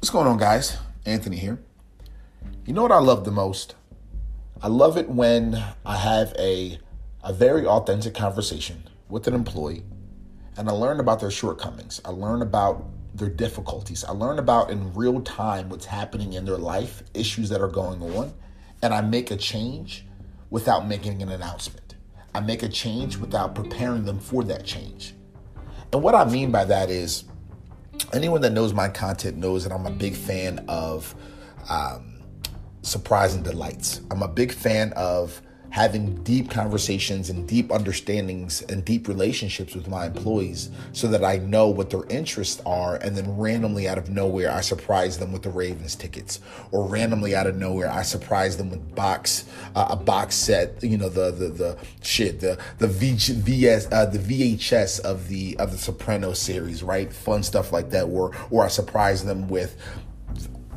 What's going on, guys? Anthony here. You know what I love the most? I love it when I have a, a very authentic conversation with an employee and I learn about their shortcomings. I learn about their difficulties. I learn about in real time what's happening in their life, issues that are going on, and I make a change without making an announcement. I make a change without preparing them for that change. And what I mean by that is, anyone that knows my content knows that I'm a big fan of um, surprise and delights. I'm a big fan of having deep conversations and deep understandings and deep relationships with my employees so that I know what their interests are and then randomly out of nowhere I surprise them with the Ravens tickets or randomly out of nowhere I surprise them with box uh, a box set you know the the the shit the the v, VS uh, the VHS of the of the Soprano series right? Fun stuff like that or or I surprise them with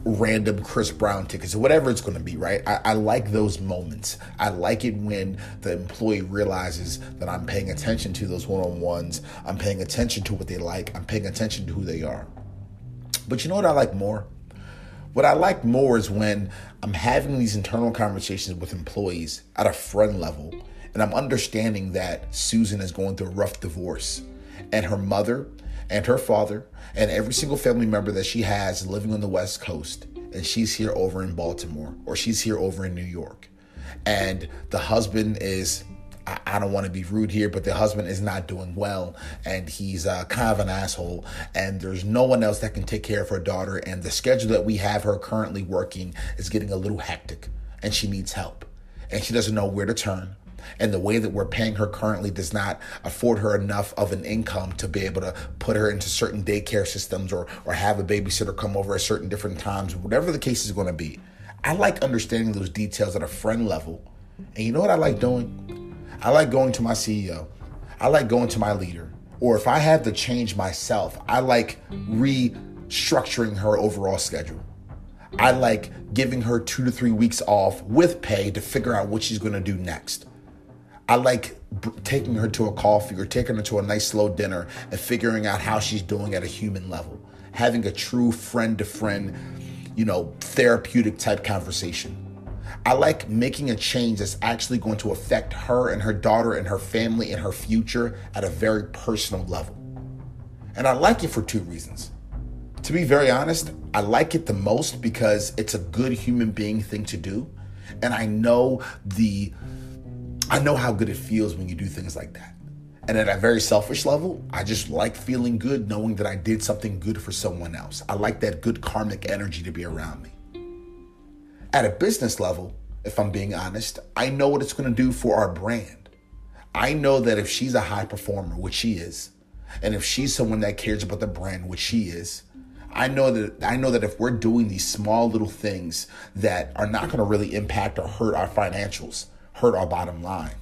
random Chris Brown tickets or whatever it's going to be, right? I, I, like those moments. I like it when the employee realizes that I'm paying attention to those one on ones. I'm paying attention to what they like. I'm paying attention to who they are. But you know what I like more? What I like more is when I'm having these internal conversations with employees at a friend level and I'm understanding that Susan is going through a rough divorce and her mother and her father and every single family member that she has living on the West Coast, and she's here over in Baltimore or she's here over in New York. And the husband is I, don't want to be rude here, but the husband is not doing well and he's uh, kind of an asshole. And there's no one else that can take care of her daughter. And the schedule that we have her currently working is getting a little hectic and she needs help. And she doesn't know where to turn and the way that we're paying her currently does not afford her enough of an income to be able to put her into certain daycare systems or or have a babysitter come over at certain different times, whatever the case is going to be. I like understanding those details at a friend level. And you know what I like doing? I like going to my CEO. I like going to my leader. Or if I have to change myself, I like restructuring her overall schedule. I like giving her two to three weeks off with pay to figure out what she's going to do next. I like taking her to a coffee or taking her to a nice slow dinner and figuring out how she's doing at a human level. Having a true friend to friend, you know, therapeutic type conversation. I like making a change that's actually going to affect her and her daughter and her family and her future at a very personal level. And I like it for two reasons. To be very honest, I like it the most because it's a good human being thing to do. And I know the I know how good it feels when you do things like that. And at a very selfish level, I just like feeling good knowing that I did something good for someone else. I like that good karmic energy to be around me. At a business level, if I'm being honest, I know what it's going to do for our brand. I know that if she's a high performer, which she is, and if she's someone that cares about the brand, which she is, I know that I know that if we're doing these small little things that are not going to really impact or hurt our financials, hurt our bottom line.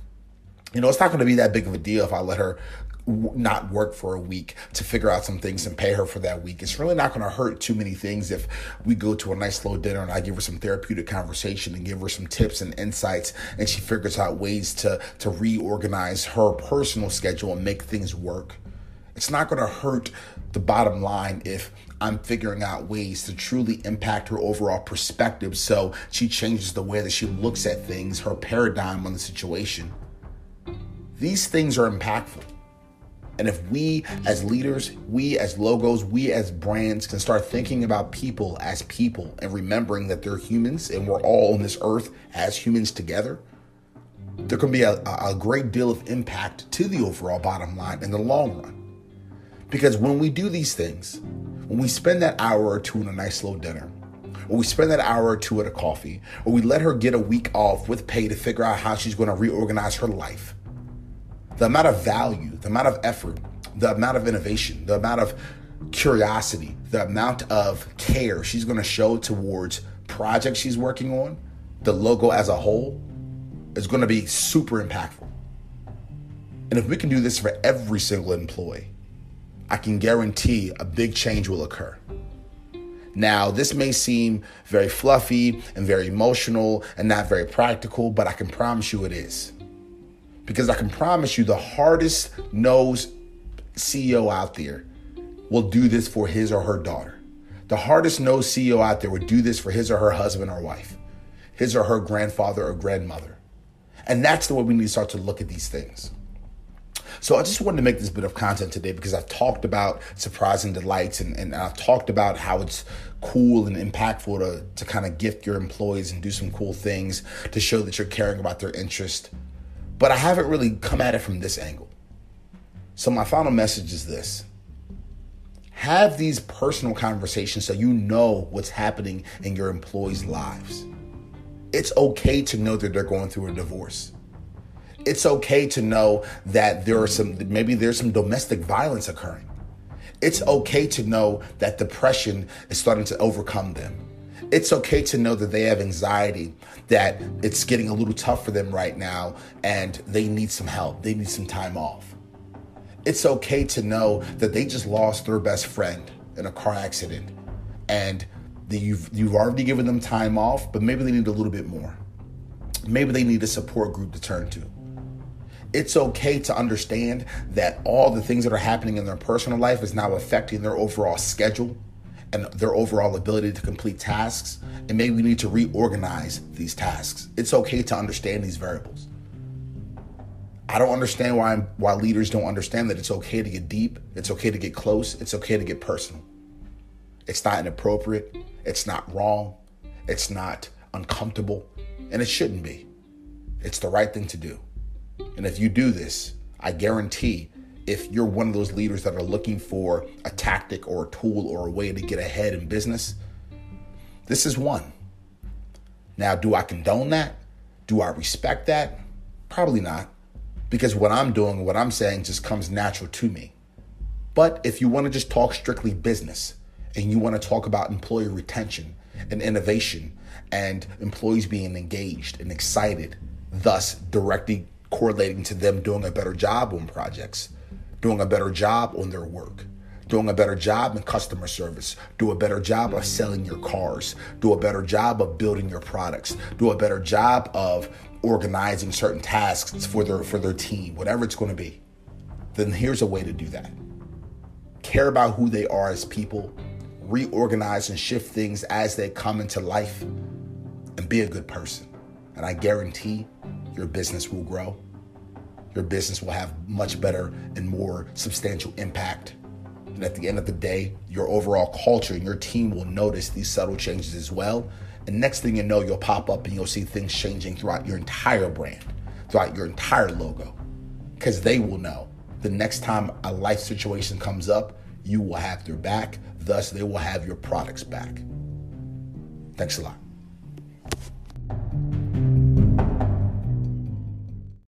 You know, it's not going to be that big of a deal if I let her not work for a week to figure out some things and pay her for that week. It's really not going to hurt too many things if we go to a nice slow dinner and I give her some therapeutic conversation and give her some tips and insights and she figures out ways to to reorganize her personal schedule and make things work. It's not going to hurt the bottom line if I'm figuring out ways to truly impact her overall perspective so she changes the way that she looks at things, her paradigm on the situation. These things are impactful. And if we as leaders, we as logos, we as brands can start thinking about people as people and remembering that they're humans and we're all on this earth as humans together, there can be a, a great deal of impact to the overall bottom line in the long run. Because when we do these things, when we spend that hour or two in a nice slow dinner, or we spend that hour or two at a coffee, or we let her get a week off with pay to figure out how she's going to reorganize her life, the amount of value, the amount of effort, the amount of innovation, the amount of curiosity, the amount of care she's going to show towards projects she's working on, the logo as a whole, is going to be super impactful. And if we can do this for every single employee, I can guarantee a big change will occur. Now, this may seem very fluffy and very emotional and not very practical, but I can promise you it is. Because I can promise you the hardest nosed CEO out there will do this for his or her daughter. The hardest nosed CEO out there would do this for his or her husband or wife, his or her grandfather or grandmother. And that's the way we need to start to look at these things. So I just wanted to make this bit of content today because I've talked about surprising delights and, and I've talked about how it's cool and impactful to, to kind of gift your employees and do some cool things to show that you're caring about their interest. But I haven't really come at it from this angle. So my final message is this. Have these personal conversations so you know what's happening in your employees' lives. It's okay to know that they're going through a divorce it's okay to know that there are some maybe there's some domestic violence occurring. It's okay to know that depression is starting to overcome them. It's okay to know that they have anxiety that it's getting a little tough for them right now and they need some help. They need some time off. It's okay to know that they just lost their best friend in a car accident and you've you've already given them time off but maybe they need a little bit more. Maybe they need a support group to turn to it's okay to understand that all the things that are happening in their personal life is now affecting their overall schedule and their overall ability to complete tasks. And maybe we need to reorganize these tasks. It's okay to understand these variables. I don't understand why why leaders don't understand that it's okay to get deep, it's okay to get close, it's okay to get personal. It's not inappropriate, it's not wrong, it's not uncomfortable, and it shouldn't be. It's the right thing to do. And if you do this, I guarantee if you're one of those leaders that are looking for a tactic or a tool or a way to get ahead in business, this is one. Now, do I condone that? Do I respect that? Probably not, because what I'm doing, what I'm saying just comes natural to me. But if you want to just talk strictly business and you want to talk about employee retention and innovation and employees being engaged and excited, thus directly correlating to them doing a better job on projects, doing a better job on their work, doing a better job in customer service, do a better job of selling your cars, do a better job of building your products, do a better job of organizing certain tasks for their for their team, whatever it's going to be. Then here's a way to do that. Care about who they are as people, reorganize and shift things as they come into life, and be a good person. And I guarantee your business will grow. Your business will have much better and more substantial impact. And at the end of the day, your overall culture and your team will notice these subtle changes as well. And next thing you know, you'll pop up and you'll see things changing throughout your entire brand, throughout your entire logo. Because they will know the next time a life situation comes up, you will have their back. Thus, they will have your products back. Thanks a lot.